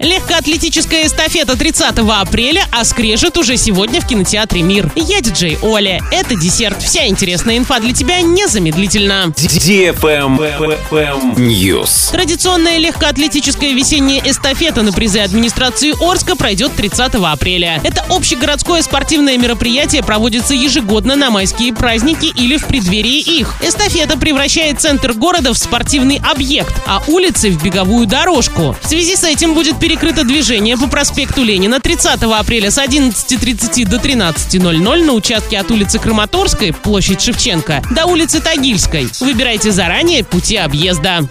Легкоатлетическая эстафета 30 апреля, а скрежет уже сегодня в кинотеатре «Мир». Я диджей Оля. Это десерт. Вся интересная инфа для тебя незамедлительно. News. Традиционная легкоатлетическая весенняя эстафета на призы администрации Орска пройдет 30 апреля. Это общегородское спортивное мероприятие проводится ежегодно на майские праздники или в преддверии их. Эстафета превращает центр города в спортивный объект, а улицы в беговую дорожку. В связи с этим будет перекрыто движение по проспекту Ленина 30 апреля с 11.30 до 13.00 на участке от улицы Краматорской, площадь Шевченко, до улицы Тагильской. Выбирайте заранее пути объезда.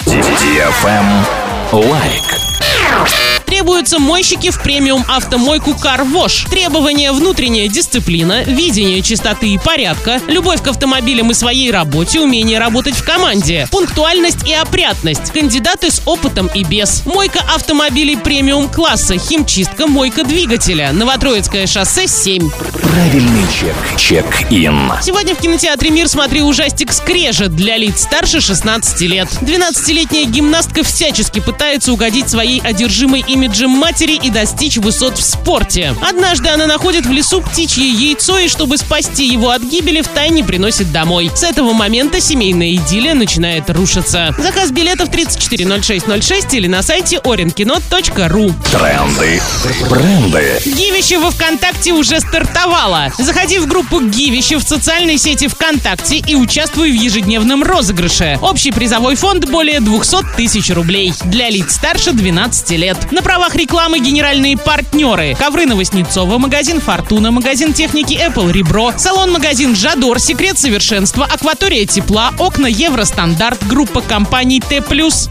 Лайк. Требуются мойщики в премиум автомойку Wash. Требования внутренняя дисциплина, видение чистоты и порядка, любовь к автомобилям и своей работе, умение работать в команде, пунктуальность и опрятность, кандидаты с опытом и без. Мойка автомобилей премиум класса, химчистка, мойка двигателя. Новотроицкое шоссе 7. Правильный чек. Чек-ин. Сегодня в кинотеатре «Мир» смотри ужастик «Скрежет» для лиц старше 16 лет. 12-летняя гимнастка всячески пытается угодить своей одержимой имиджем матери и достичь высот в спорте. Однажды она находит в лесу птичье яйцо и, чтобы спасти его от гибели, втайне приносит домой. С этого момента семейная идиллия начинает рушиться. Заказ билетов 340606 или на сайте orinkino.ru. Тренды. Бренды. Гивище во ВКонтакте уже стартовало. Заходи в группу Гивище в социальной сети ВКонтакте и участвуй в ежедневном розыгрыше. Общий призовой фонд более 200 тысяч рублей. Для лиц старше 12 лет. На правах рекламы генеральные партнеры. Ковры Новоснецова, магазин Фортуна, магазин техники Apple Ребро, салон-магазин Жадор, Секрет совершенства, Акватория тепла, окна Евростандарт, группа компаний Т+.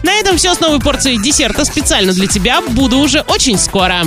На этом все с новой порцией десерта специально для тебя. Буду уже очень скоро.